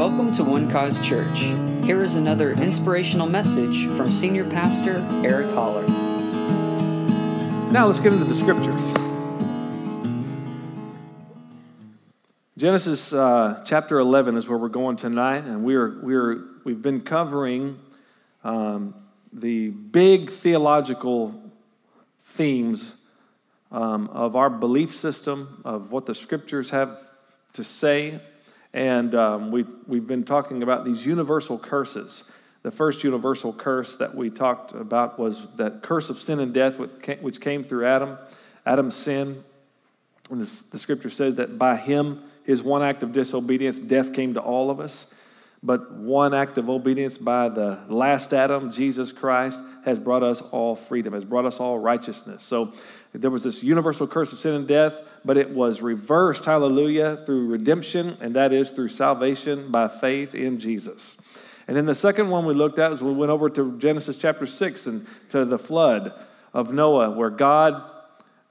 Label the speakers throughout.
Speaker 1: Welcome to One Cause Church. Here is another inspirational message from Senior Pastor Eric Holler.
Speaker 2: Now let's get into the scriptures. Genesis uh, chapter 11 is where we're going tonight, and we're, we're, we've been covering um, the big theological themes um, of our belief system, of what the scriptures have to say and um, we, we've been talking about these universal curses. The first universal curse that we talked about was that curse of sin and death, which came through Adam, Adam's sin. And this, the scripture says that by him, his one act of disobedience, death came to all of us. But one act of obedience by the last Adam, Jesus Christ, has brought us all freedom, has brought us all righteousness. So there was this universal curse of sin and death, but it was reversed, hallelujah, through redemption, and that is through salvation by faith in Jesus. And then the second one we looked at was we went over to Genesis chapter 6 and to the flood of Noah, where God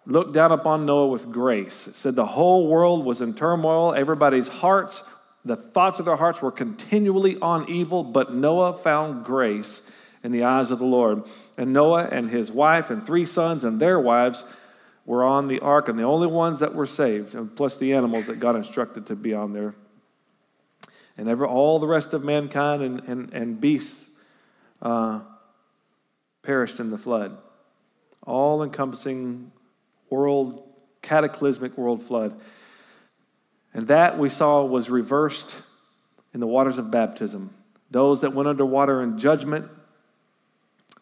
Speaker 2: looked down upon Noah with grace. It said the whole world was in turmoil, everybody's hearts the thoughts of their hearts were continually on evil, but Noah found grace in the eyes of the Lord. And Noah and his wife and three sons and their wives were on the ark, and the only ones that were saved, and plus the animals that God instructed to be on there. And ever, all the rest of mankind and, and, and beasts uh, perished in the flood. All encompassing world, cataclysmic world flood. And that we saw was reversed in the waters of baptism. Those that went under water in judgment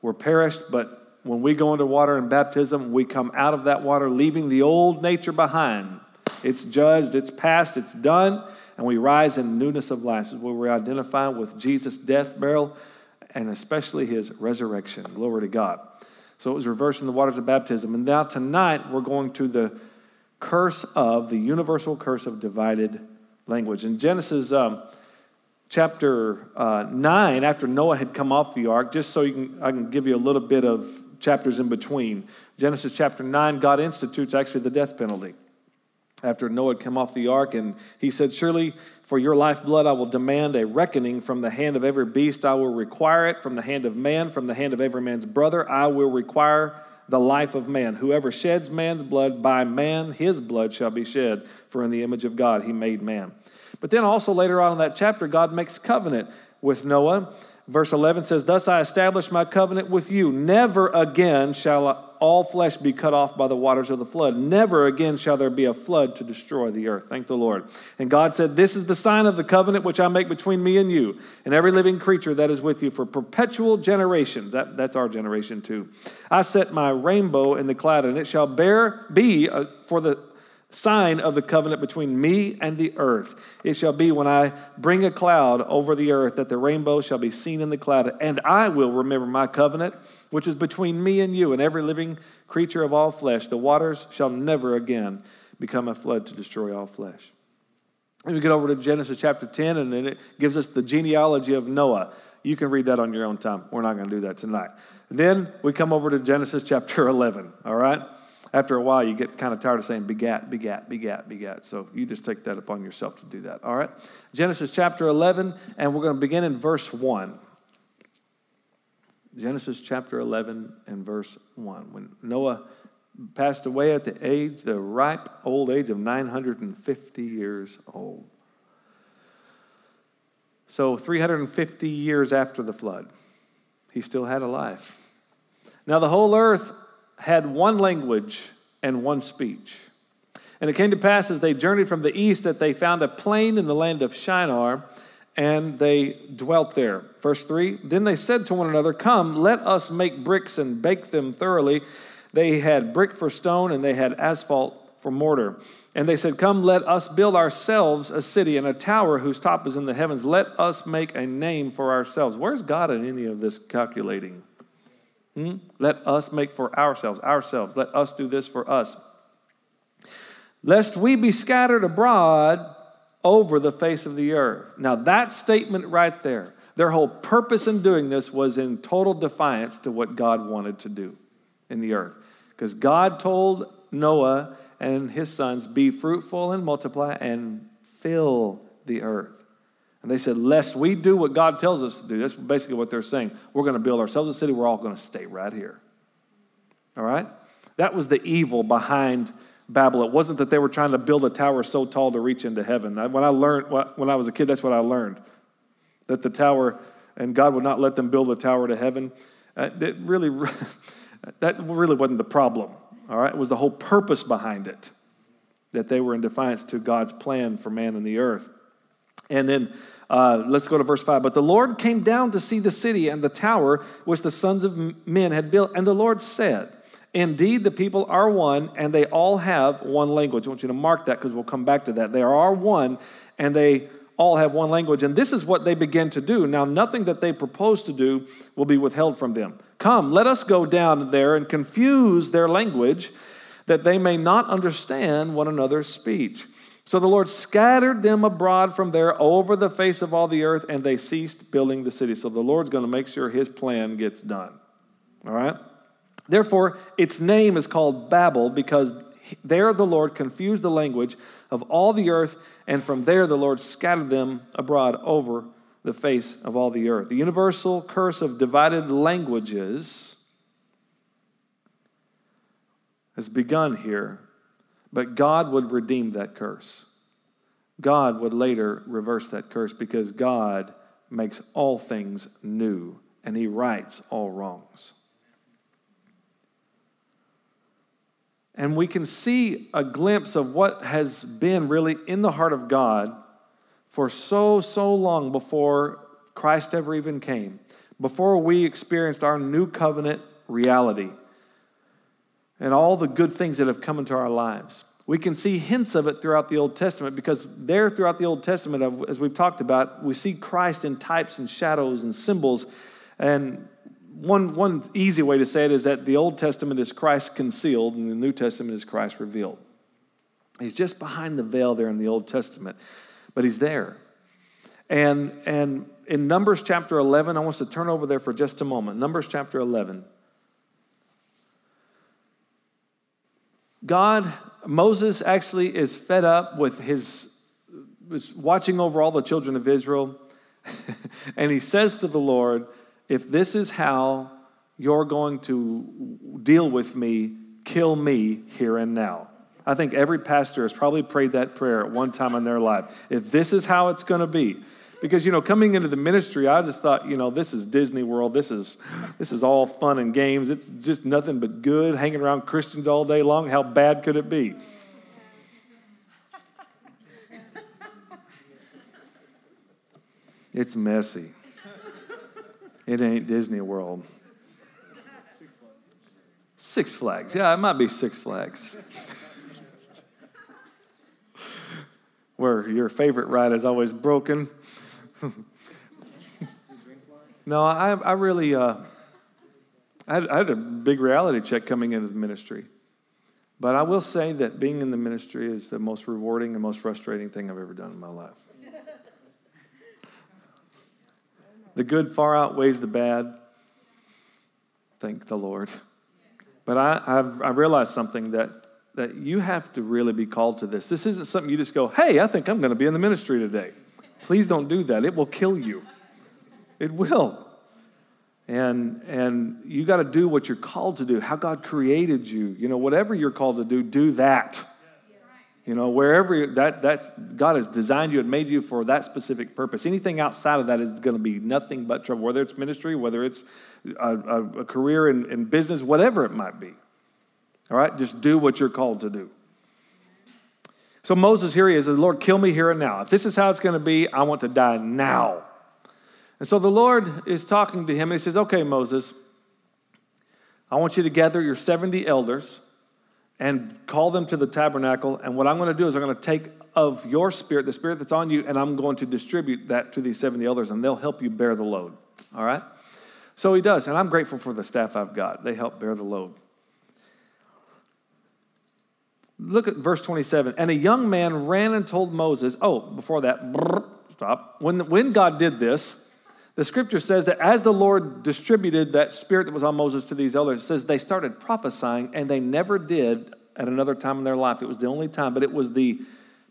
Speaker 2: were perished, but when we go under water in baptism, we come out of that water leaving the old nature behind. It's judged, it's past, it's done, and we rise in newness of life. where we identify with Jesus' death, burial, and especially his resurrection. Glory to God. So it was reversed in the waters of baptism. And now tonight we're going to the curse of, the universal curse of divided language. In Genesis um, chapter uh, 9, after Noah had come off the ark, just so you can, I can give you a little bit of chapters in between. Genesis chapter 9, God institutes actually the death penalty. After Noah had come off the ark, and he said, Surely for your lifeblood I will demand a reckoning from the hand of every beast. I will require it from the hand of man, from the hand of every man's brother. I will require the life of man. Whoever sheds man's blood, by man his blood shall be shed, for in the image of God he made man. But then also later on in that chapter, God makes covenant with Noah. Verse 11 says, Thus I establish my covenant with you. Never again shall all flesh be cut off by the waters of the flood. Never again shall there be a flood to destroy the earth. Thank the Lord. And God said, This is the sign of the covenant which I make between me and you and every living creature that is with you for perpetual generations. That, that's our generation too. I set my rainbow in the cloud, and it shall bear be uh, for the sign of the covenant between me and the earth. It shall be when I bring a cloud over the earth that the rainbow shall be seen in the cloud, and I will remember my covenant, which is between me and you and every living creature of all flesh. The waters shall never again become a flood to destroy all flesh. And we get over to Genesis chapter 10, and then it gives us the genealogy of Noah. You can read that on your own time. We're not going to do that tonight. Then we come over to Genesis chapter 11, all right? After a while, you get kind of tired of saying begat, begat, begat, begat. So you just take that upon yourself to do that. All right? Genesis chapter 11, and we're going to begin in verse 1. Genesis chapter 11 and verse 1. When Noah passed away at the age, the ripe old age of 950 years old. So 350 years after the flood, he still had a life. Now the whole earth had one language and one speech. And it came to pass as they journeyed from the east that they found a plain in the land of Shinar, and they dwelt there. Verse 3 Then they said to one another, Come, let us make bricks and bake them thoroughly. They had brick for stone, and they had asphalt for mortar. And they said, Come, let us build ourselves a city and a tower whose top is in the heavens. Let us make a name for ourselves. Where's God in any of this calculating? Hmm? Let us make for ourselves, ourselves. Let us do this for us. Lest we be scattered abroad over the face of the earth. Now, that statement right there, their whole purpose in doing this was in total defiance to what God wanted to do in the earth. Because God told Noah and his sons, Be fruitful and multiply and fill the earth. And they said, Lest we do what God tells us to do. That's basically what they're saying. We're going to build ourselves a city. We're all going to stay right here. All right? That was the evil behind Babel. It wasn't that they were trying to build a tower so tall to reach into heaven. When I learned, when I was a kid, that's what I learned. That the tower, and God would not let them build a tower to heaven. Uh, that really, that really wasn't the problem. All right? It was the whole purpose behind it. That they were in defiance to God's plan for man and the earth. And then uh, let's go to verse 5. But the Lord came down to see the city and the tower which the sons of men had built. And the Lord said, Indeed, the people are one, and they all have one language. I want you to mark that because we'll come back to that. They are one, and they all have one language. And this is what they begin to do. Now, nothing that they propose to do will be withheld from them. Come, let us go down there and confuse their language, that they may not understand one another's speech. So the Lord scattered them abroad from there over the face of all the earth, and they ceased building the city. So the Lord's going to make sure his plan gets done. All right? Therefore, its name is called Babel because there the Lord confused the language of all the earth, and from there the Lord scattered them abroad over the face of all the earth. The universal curse of divided languages has begun here, but God would redeem that curse. God would later reverse that curse because God makes all things new and he rights all wrongs. And we can see a glimpse of what has been really in the heart of God for so, so long before Christ ever even came, before we experienced our new covenant reality and all the good things that have come into our lives. We can see hints of it throughout the Old Testament because there, throughout the Old Testament, as we've talked about, we see Christ in types and shadows and symbols. And one, one easy way to say it is that the Old Testament is Christ concealed and the New Testament is Christ revealed. He's just behind the veil there in the Old Testament, but he's there. And, and in Numbers chapter 11, I want us to turn over there for just a moment. Numbers chapter 11. God, Moses actually is fed up with his, was watching over all the children of Israel. and he says to the Lord, if this is how you're going to deal with me, kill me here and now. I think every pastor has probably prayed that prayer at one time in their life. If this is how it's going to be, because you know, coming into the ministry, I just thought, you know, this is Disney World. This is this is all fun and games. It's just nothing but good. Hanging around Christians all day long. How bad could it be? It's messy. It ain't Disney World. Six Flags. Yeah, it might be Six Flags. Where your favorite ride is always broken. no, I, I really, uh, I, had, I had a big reality check coming into the ministry. But I will say that being in the ministry is the most rewarding and most frustrating thing I've ever done in my life. The good far outweighs the bad. Thank the Lord. But I, I've realized something that, that you have to really be called to this. This isn't something you just go, hey, I think I'm going to be in the ministry today. Please don't do that. It will kill you. It will. And, and you got to do what you're called to do, how God created you. You know, whatever you're called to do, do that. You know, wherever that that's God has designed you and made you for that specific purpose. Anything outside of that is going to be nothing but trouble. Whether it's ministry, whether it's a, a, a career in, in business, whatever it might be. All right, just do what you're called to do. So Moses here he is, the Lord, kill me here and now. If this is how it's going to be, I want to die now. And so the Lord is talking to him and he says, Okay, Moses, I want you to gather your 70 elders and call them to the tabernacle. And what I'm going to do is I'm going to take of your spirit, the spirit that's on you, and I'm going to distribute that to these 70 elders, and they'll help you bear the load. All right? So he does, and I'm grateful for the staff I've got. They help bear the load. Look at verse 27. And a young man ran and told Moses, oh, before that, stop. When, when God did this, the scripture says that as the Lord distributed that spirit that was on Moses to these elders, it says they started prophesying and they never did at another time in their life. It was the only time, but it was the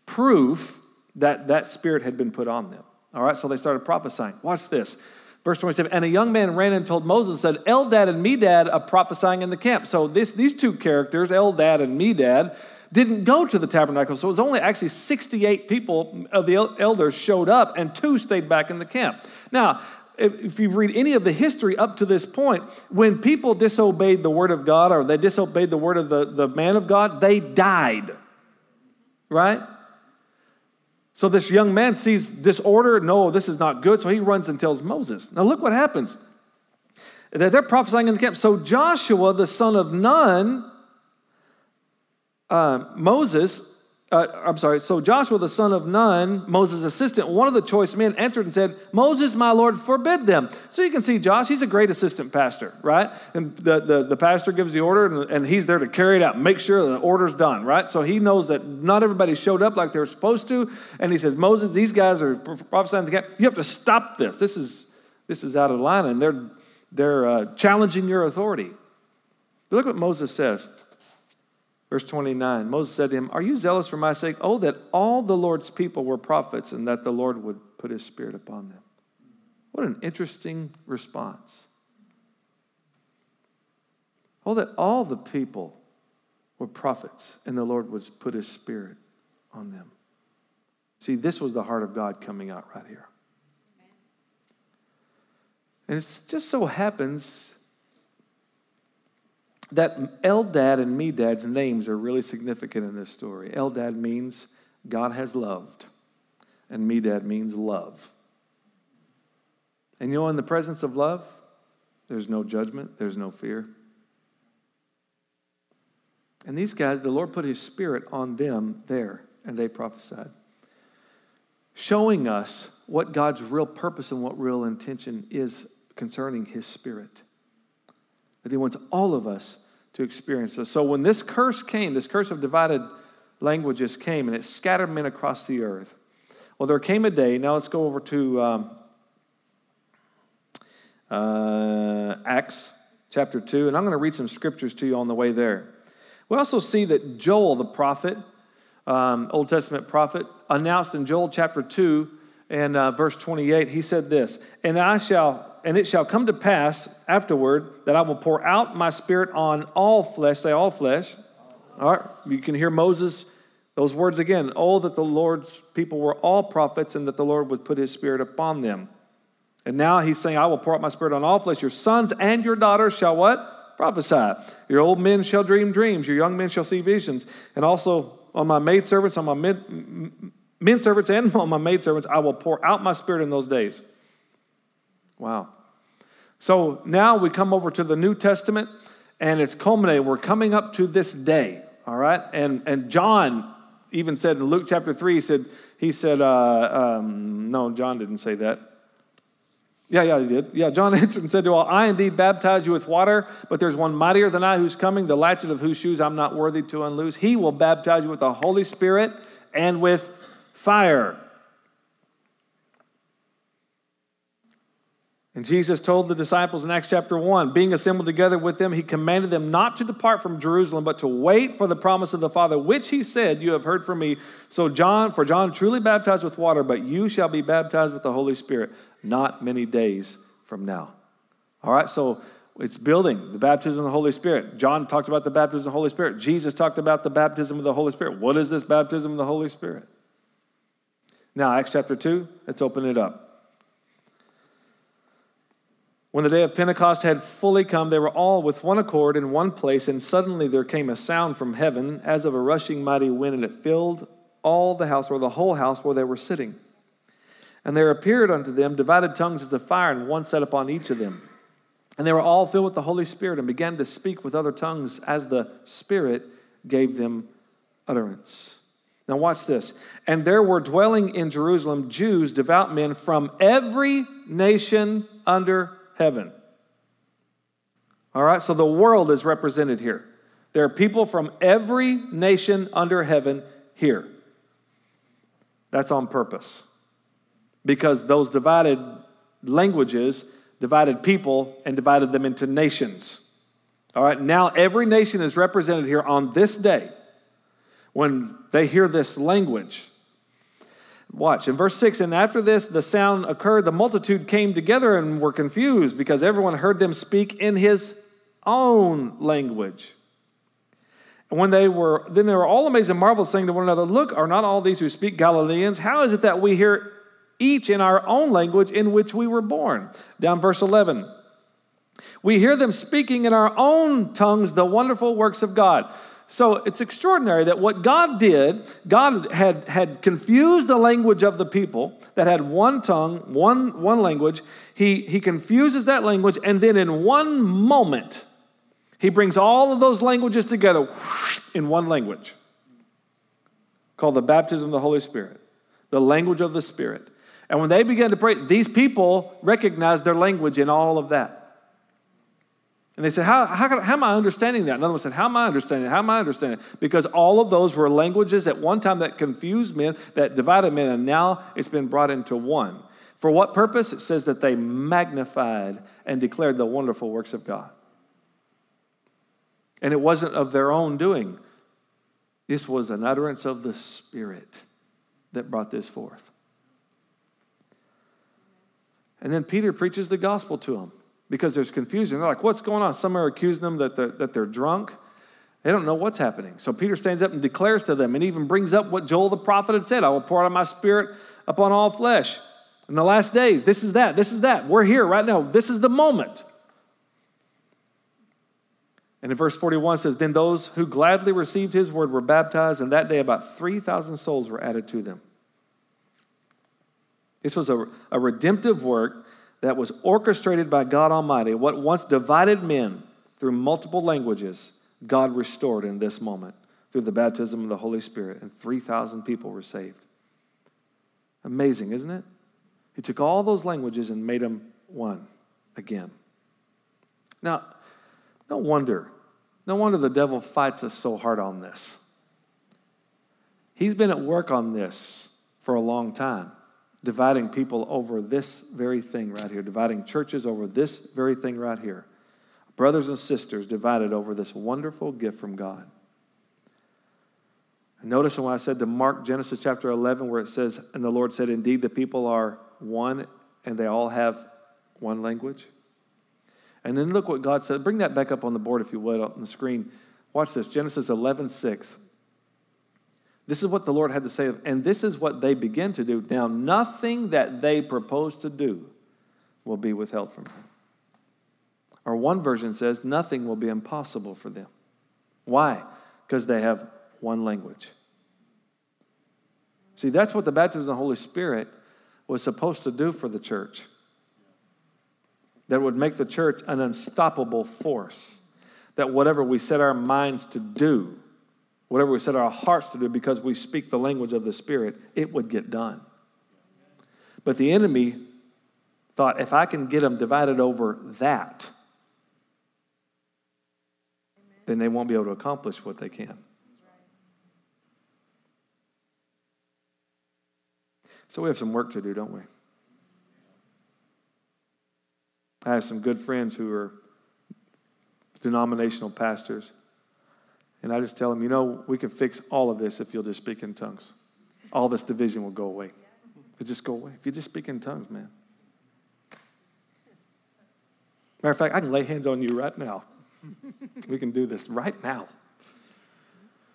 Speaker 2: proof that that spirit had been put on them. All right, so they started prophesying. Watch this. Verse 27, and a young man ran and told Moses, said, Eldad and Medad are prophesying in the camp. So this, these two characters, Eldad and Medad, didn't go to the tabernacle. So it was only actually 68 people of the elders showed up, and two stayed back in the camp. Now, if you read any of the history up to this point, when people disobeyed the word of God or they disobeyed the word of the, the man of God, they died. Right? So this young man sees disorder. No, this is not good. So he runs and tells Moses. Now look what happens. They're prophesying in the camp. So Joshua, the son of Nun, uh, Moses, uh, I'm sorry, so Joshua, the son of Nun, Moses' assistant, one of the choice men, answered and said, Moses, my Lord, forbid them. So you can see Josh, he's a great assistant pastor, right? And the, the, the pastor gives the order, and, and he's there to carry it out, make sure the order's done, right? So he knows that not everybody showed up like they were supposed to. And he says, Moses, these guys are prophesying the. You have to stop this. This is, this is out of line, and they're, they're uh, challenging your authority. Look what Moses says. Verse 29 Moses said to him, Are you zealous for my sake? Oh, that all the Lord's people were prophets and that the Lord would put his spirit upon them. What an interesting response. Oh, that all the people were prophets and the Lord would put his spirit on them. See, this was the heart of God coming out right here. And it just so happens that Eldad and Medad's names are really significant in this story. Eldad means God has loved, and Medad means love. And you know, in the presence of love, there's no judgment, there's no fear. And these guys, the Lord put his spirit on them there, and they prophesied, showing us what God's real purpose and what real intention is concerning his spirit he wants all of us to experience this. So when this curse came, this curse of divided languages came, and it scattered men across the earth. Well, there came a day. Now let's go over to um, uh, Acts chapter 2, and I'm going to read some scriptures to you on the way there. We also see that Joel, the prophet, um, Old Testament prophet, announced in Joel chapter 2 and uh, verse 28, he said this, And I shall and it shall come to pass afterward that I will pour out my spirit on all flesh. Say, all flesh. All right. You can hear Moses, those words again. Oh, that the Lord's people were all prophets and that the Lord would put his spirit upon them. And now he's saying, I will pour out my spirit on all flesh. Your sons and your daughters shall what? Prophesy. Your old men shall dream dreams. Your young men shall see visions. And also on my maidservants, on my men, men servants, and on my maidservants, I will pour out my spirit in those days. Wow. So now we come over to the New Testament and it's culminating. We're coming up to this day, all right? And, and John even said in Luke chapter 3, he said, he said uh, um, no, John didn't say that. Yeah, yeah, he did. Yeah, John answered and said to all, I indeed baptize you with water, but there's one mightier than I who's coming, the latchet of whose shoes I'm not worthy to unloose. He will baptize you with the Holy Spirit and with fire. And Jesus told the disciples in Acts chapter 1, being assembled together with them, he commanded them not to depart from Jerusalem, but to wait for the promise of the Father, which he said, You have heard from me. So, John, for John truly baptized with water, but you shall be baptized with the Holy Spirit not many days from now. All right, so it's building the baptism of the Holy Spirit. John talked about the baptism of the Holy Spirit. Jesus talked about the baptism of the Holy Spirit. What is this baptism of the Holy Spirit? Now, Acts chapter 2, let's open it up. When the day of Pentecost had fully come, they were all with one accord in one place, and suddenly there came a sound from heaven as of a rushing mighty wind, and it filled all the house, or the whole house where they were sitting. And there appeared unto them divided tongues as of fire, and one set upon each of them. And they were all filled with the Holy Spirit, and began to speak with other tongues as the Spirit gave them utterance. Now, watch this. And there were dwelling in Jerusalem Jews, devout men from every nation under heaven. All right, so the world is represented here. There are people from every nation under heaven here. That's on purpose. Because those divided languages divided people and divided them into nations. All right, now every nation is represented here on this day when they hear this language. Watch. In verse 6, and after this, the sound occurred. The multitude came together and were confused because everyone heard them speak in his own language. And when they were, then they were all amazed and marveled, saying to one another, Look, are not all these who speak Galileans? How is it that we hear each in our own language in which we were born? Down verse 11. We hear them speaking in our own tongues the wonderful works of God. So it's extraordinary that what God did, God had, had confused the language of the people that had one tongue, one, one language. He, he confuses that language, and then in one moment, he brings all of those languages together in one language called the baptism of the Holy Spirit, the language of the Spirit. And when they began to pray, these people recognized their language in all of that. And they said, how, how, how, am I understanding that? Another one said, How am I understanding it? How am I understanding it? Because all of those were languages at one time that confused men, that divided men, and now it's been brought into one. For what purpose? It says that they magnified and declared the wonderful works of God. And it wasn't of their own doing, this was an utterance of the Spirit that brought this forth. And then Peter preaches the gospel to them because there's confusion. They're like, what's going on? Some are accusing them that they're, that they're drunk. They don't know what's happening. So Peter stands up and declares to them and even brings up what Joel the prophet had said I will pour out my spirit upon all flesh in the last days. This is that. This is that. We're here right now. This is the moment. And in verse 41 says, Then those who gladly received his word were baptized, and that day about 3,000 souls were added to them. This was a, a redemptive work that was orchestrated by God Almighty, what once divided men through multiple languages, God restored in this moment through the baptism of the Holy Spirit, and 3,000 people were saved. Amazing, isn't it? He took all those languages and made them one again. Now, no wonder, no wonder the devil fights us so hard on this. He's been at work on this for a long time dividing people over this very thing right here, dividing churches over this very thing right here. Brothers and sisters divided over this wonderful gift from God. Notice when I said to Mark Genesis chapter 11, where it says, And the Lord said, Indeed, the people are one and they all have one language. And then look what God said. Bring that back up on the board, if you would, on the screen. Watch this Genesis 11 6. This is what the Lord had to say, and this is what they begin to do. Now, nothing that they propose to do will be withheld from them. Or one version says, nothing will be impossible for them. Why? Because they have one language. See, that's what the baptism of the Holy Spirit was supposed to do for the church. That would make the church an unstoppable force. That whatever we set our minds to do, whatever we set our hearts to do because we speak the language of the Spirit, it would get done. But the enemy thought if I can get them divided over that, then they won't be able to accomplish what they can. So we have some work to do, don't we? I have some good friends who are denominational pastors. And I just tell them, you know, we can fix all of this if you'll just speak in tongues. All this division will go away. It'll just go away. If you just speak in tongues, man. Matter of fact, I can lay hands on you right now. we can do this right now.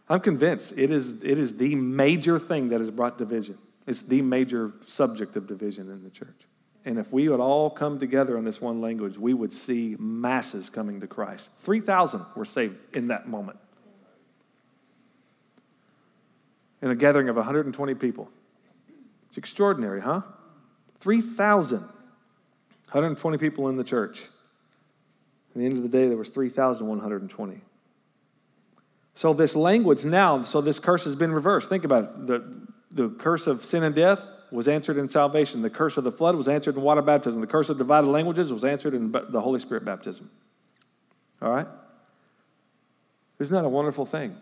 Speaker 2: I'm convinced it is, it is the major thing that has brought division. It's the major subject of division in the church. And if we would all come together in this one language, we would see masses coming to Christ. 3,000 were saved in that moment in a gathering of 120 people. It's extraordinary, huh? 3,000. 120 people in the church. At the end of the day, there was 3,120. So this language now, so this curse has been reversed. Think about it. The, the curse of sin and death was answered in salvation. The curse of the flood was answered in water baptism. The curse of divided languages was answered in the Holy Spirit baptism. All right? Isn't that a wonderful thing?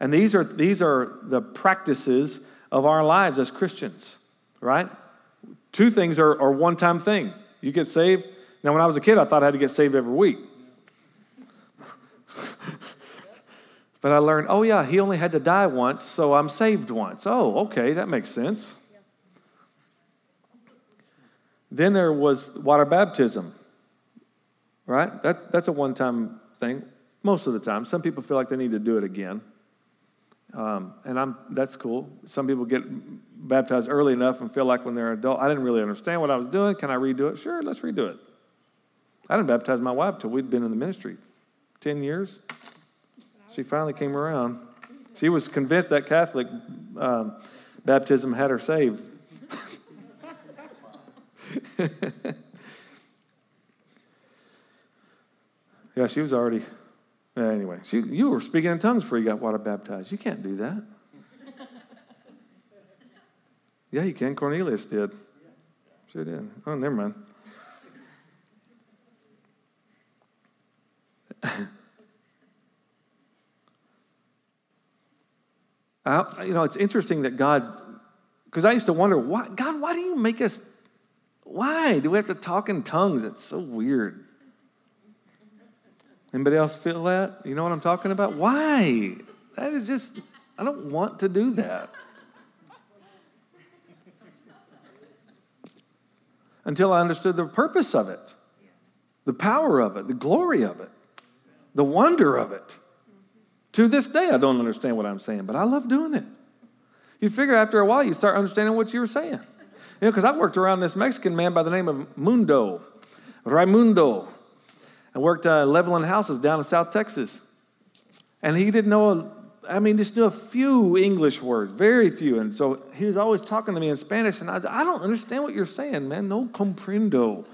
Speaker 2: And these are, these are the practices of our lives as Christians, right? Two things are, are one time thing. You get saved. Now, when I was a kid, I thought I had to get saved every week. But I learned, oh, yeah, he only had to die once, so I'm saved once. Oh, okay, that makes sense. Then there was water baptism, right? That's, that's a one time thing, most of the time. Some people feel like they need to do it again. Um, and I'm, that's cool. Some people get baptized early enough and feel like when they're an adult, I didn't really understand what I was doing. Can I redo it? Sure, let's redo it. I didn't baptize my wife till we'd been in the ministry 10 years. She finally came around. She was convinced that Catholic um, baptism had her saved. yeah, she was already. Anyway, she, you were speaking in tongues before you got water baptized. You can't do that. yeah, you can. Cornelius did. Sure did. Oh, never mind. I, uh, you know, it's interesting that God, because I used to wonder, why, God, why do you make us, why do we have to talk in tongues? It's so weird. Anybody else feel that? You know what I'm talking about? Why? That is just, I don't want to do that. Until I understood the purpose of it, the power of it, the glory of it, the wonder of it. To this day, I don't understand what I'm saying, but I love doing it. You figure after a while, you start understanding what you were saying. You know, because I worked around this Mexican man by the name of Mundo, Raimundo, and worked uh, leveling houses down in South Texas. And he didn't know, I mean, just knew a few English words, very few. And so he was always talking to me in Spanish, and I I don't understand what you're saying, man. No comprendo.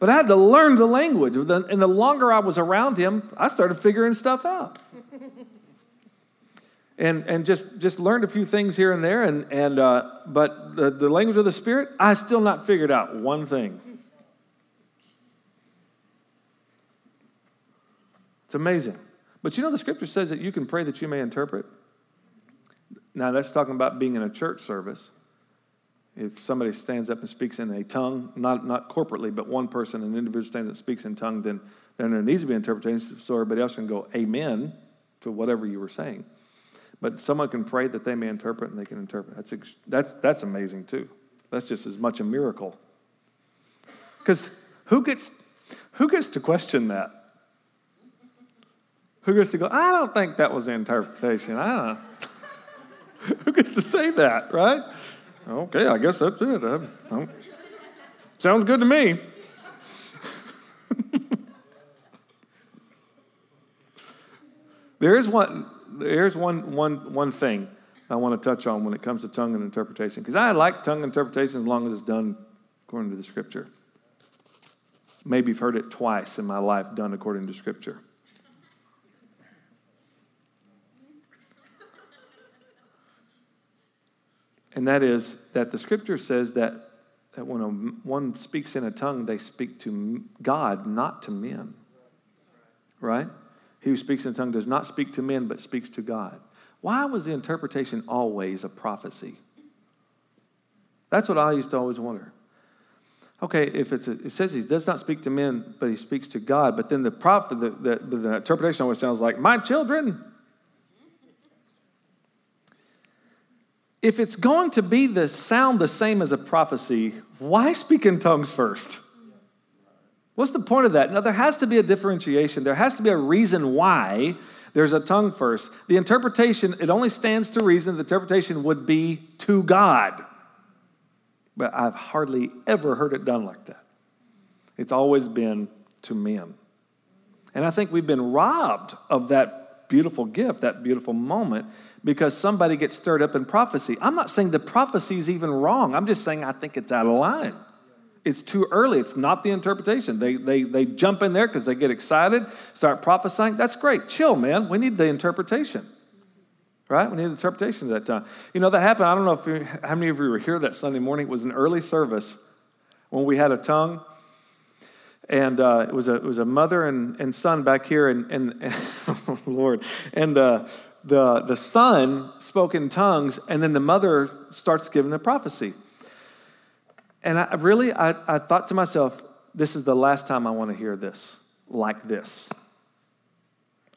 Speaker 2: But I had to learn the language. And the longer I was around him, I started figuring stuff out and, and just, just learned a few things here and there. And, and, uh, but the, the language of the Spirit, I still not figured out one thing. It's amazing. But you know, the scripture says that you can pray that you may interpret. Now, that's talking about being in a church service. If somebody stands up and speaks in a tongue, not, not corporately, but one person, an individual stands up and speaks in tongue, then, then there needs to be interpretation so everybody else can go, Amen to whatever you were saying. But someone can pray that they may interpret and they can interpret. That's, that's, that's amazing too. That's just as much a miracle. Because who gets, who gets to question that? Who gets to go, I don't think that was the interpretation. I don't Who gets to say that, right? Okay, I guess that's it. I, I, sounds good to me. there is one here's one, one, one thing I want to touch on when it comes to tongue and interpretation, because I like tongue interpretation as long as it's done according to the scripture. Maybe you've heard it twice in my life done according to scripture. And that is that the scripture says that, that when a, one speaks in a tongue, they speak to God, not to men. Right? He who speaks in a tongue does not speak to men, but speaks to God. Why was the interpretation always a prophecy? That's what I used to always wonder. Okay, if it's a, it says he does not speak to men, but he speaks to God, but then the prophet, the, the, the interpretation always sounds like, "My children." If it's going to be the sound the same as a prophecy, why speak in tongues first? What's the point of that? Now, there has to be a differentiation. There has to be a reason why there's a tongue first. The interpretation, it only stands to reason. The interpretation would be to God. But I've hardly ever heard it done like that. It's always been to men. And I think we've been robbed of that beautiful gift, that beautiful moment, because somebody gets stirred up in prophecy. I'm not saying the prophecy is even wrong. I'm just saying I think it's out of line it's too early. It's not the interpretation. They, they, they jump in there because they get excited, start prophesying. That's great. Chill, man. We need the interpretation. Right? We need the interpretation at that time. You know, that happened. I don't know if you, how many of you were here that Sunday morning. It was an early service when we had a tongue. And uh, it, was a, it was a mother and, and son back here, and, and, and oh Lord. And uh, the, the son spoke in tongues, and then the mother starts giving a prophecy. And I really, I, I thought to myself, this is the last time I want to hear this like this.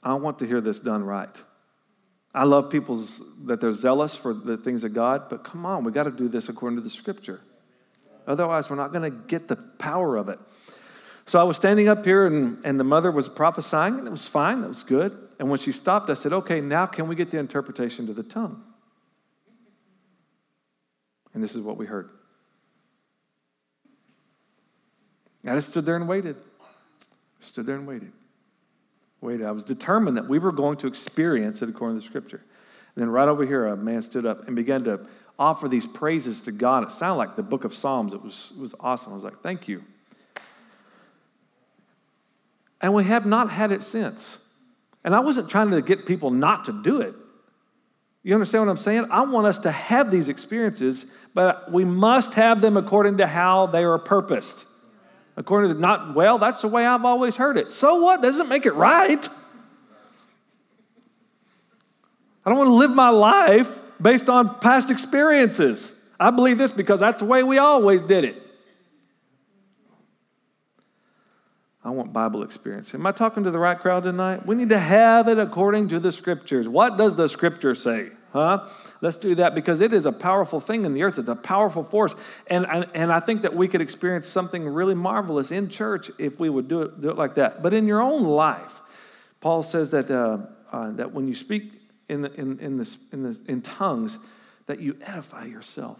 Speaker 2: I want to hear this done right. I love people's that they're zealous for the things of God, but come on, we got to do this according to the scripture. Otherwise, we're not going to get the power of it. So I was standing up here, and, and the mother was prophesying, and it was fine, that was good. And when she stopped, I said, Okay, now can we get the interpretation to the tongue? And this is what we heard. I just stood there and waited. Stood there and waited. Waited. I was determined that we were going to experience it according to the scripture. And then right over here, a man stood up and began to offer these praises to God. It sounded like the book of Psalms. It was, it was awesome. I was like, thank you. And we have not had it since. And I wasn't trying to get people not to do it. You understand what I'm saying? I want us to have these experiences, but we must have them according to how they are purposed. According to not, well, that's the way I've always heard it. So what? Doesn't make it right. I don't want to live my life based on past experiences. I believe this because that's the way we always did it. I want Bible experience. Am I talking to the right crowd tonight? We need to have it according to the scriptures. What does the scripture say? Huh? Let's do that because it is a powerful thing in the earth. It's a powerful force. And, and, and I think that we could experience something really marvelous in church if we would do it, do it like that. But in your own life, Paul says that, uh, uh, that when you speak in, the, in, in, this, in, the, in tongues, that you edify yourself.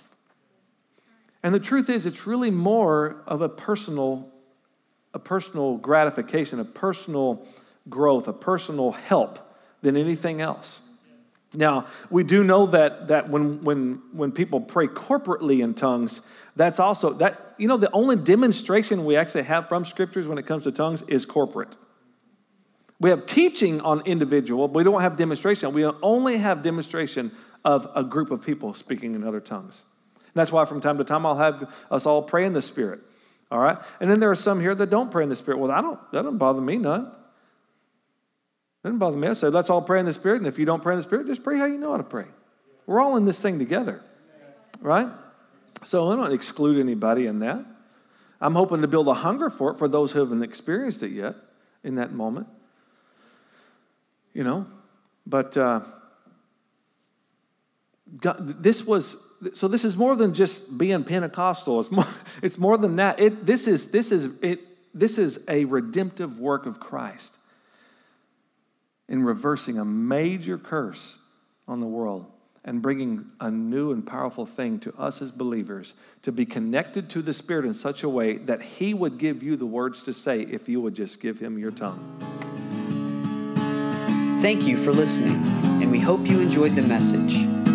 Speaker 2: And the truth is, it's really more of a personal a personal gratification, a personal growth, a personal help than anything else. Now, we do know that, that when, when, when people pray corporately in tongues, that's also that, you know, the only demonstration we actually have from scriptures when it comes to tongues is corporate. We have teaching on individual, but we don't have demonstration. We only have demonstration of a group of people speaking in other tongues. And that's why from time to time I'll have us all pray in the Spirit. All right? And then there are some here that don't pray in the Spirit. Well, I don't, that doesn't bother me none. That doesn't bother me. I say, let's all pray in the Spirit. And if you don't pray in the Spirit, just pray how you know how to pray. We're all in this thing together. Right? So I don't exclude anybody in that. I'm hoping to build a hunger for it for those who haven't experienced it yet in that moment. You know? But uh, God, this was so this is more than just being Pentecostal. It's more, it's more than that. It, this, is, this, is, it, this is a redemptive work of Christ in reversing a major curse on the world and bringing a new and powerful thing to us as believers to be connected to the Spirit in such a way that He would give you the words to say if you would just give Him your tongue.
Speaker 1: Thank you for listening, and we hope you enjoyed the message.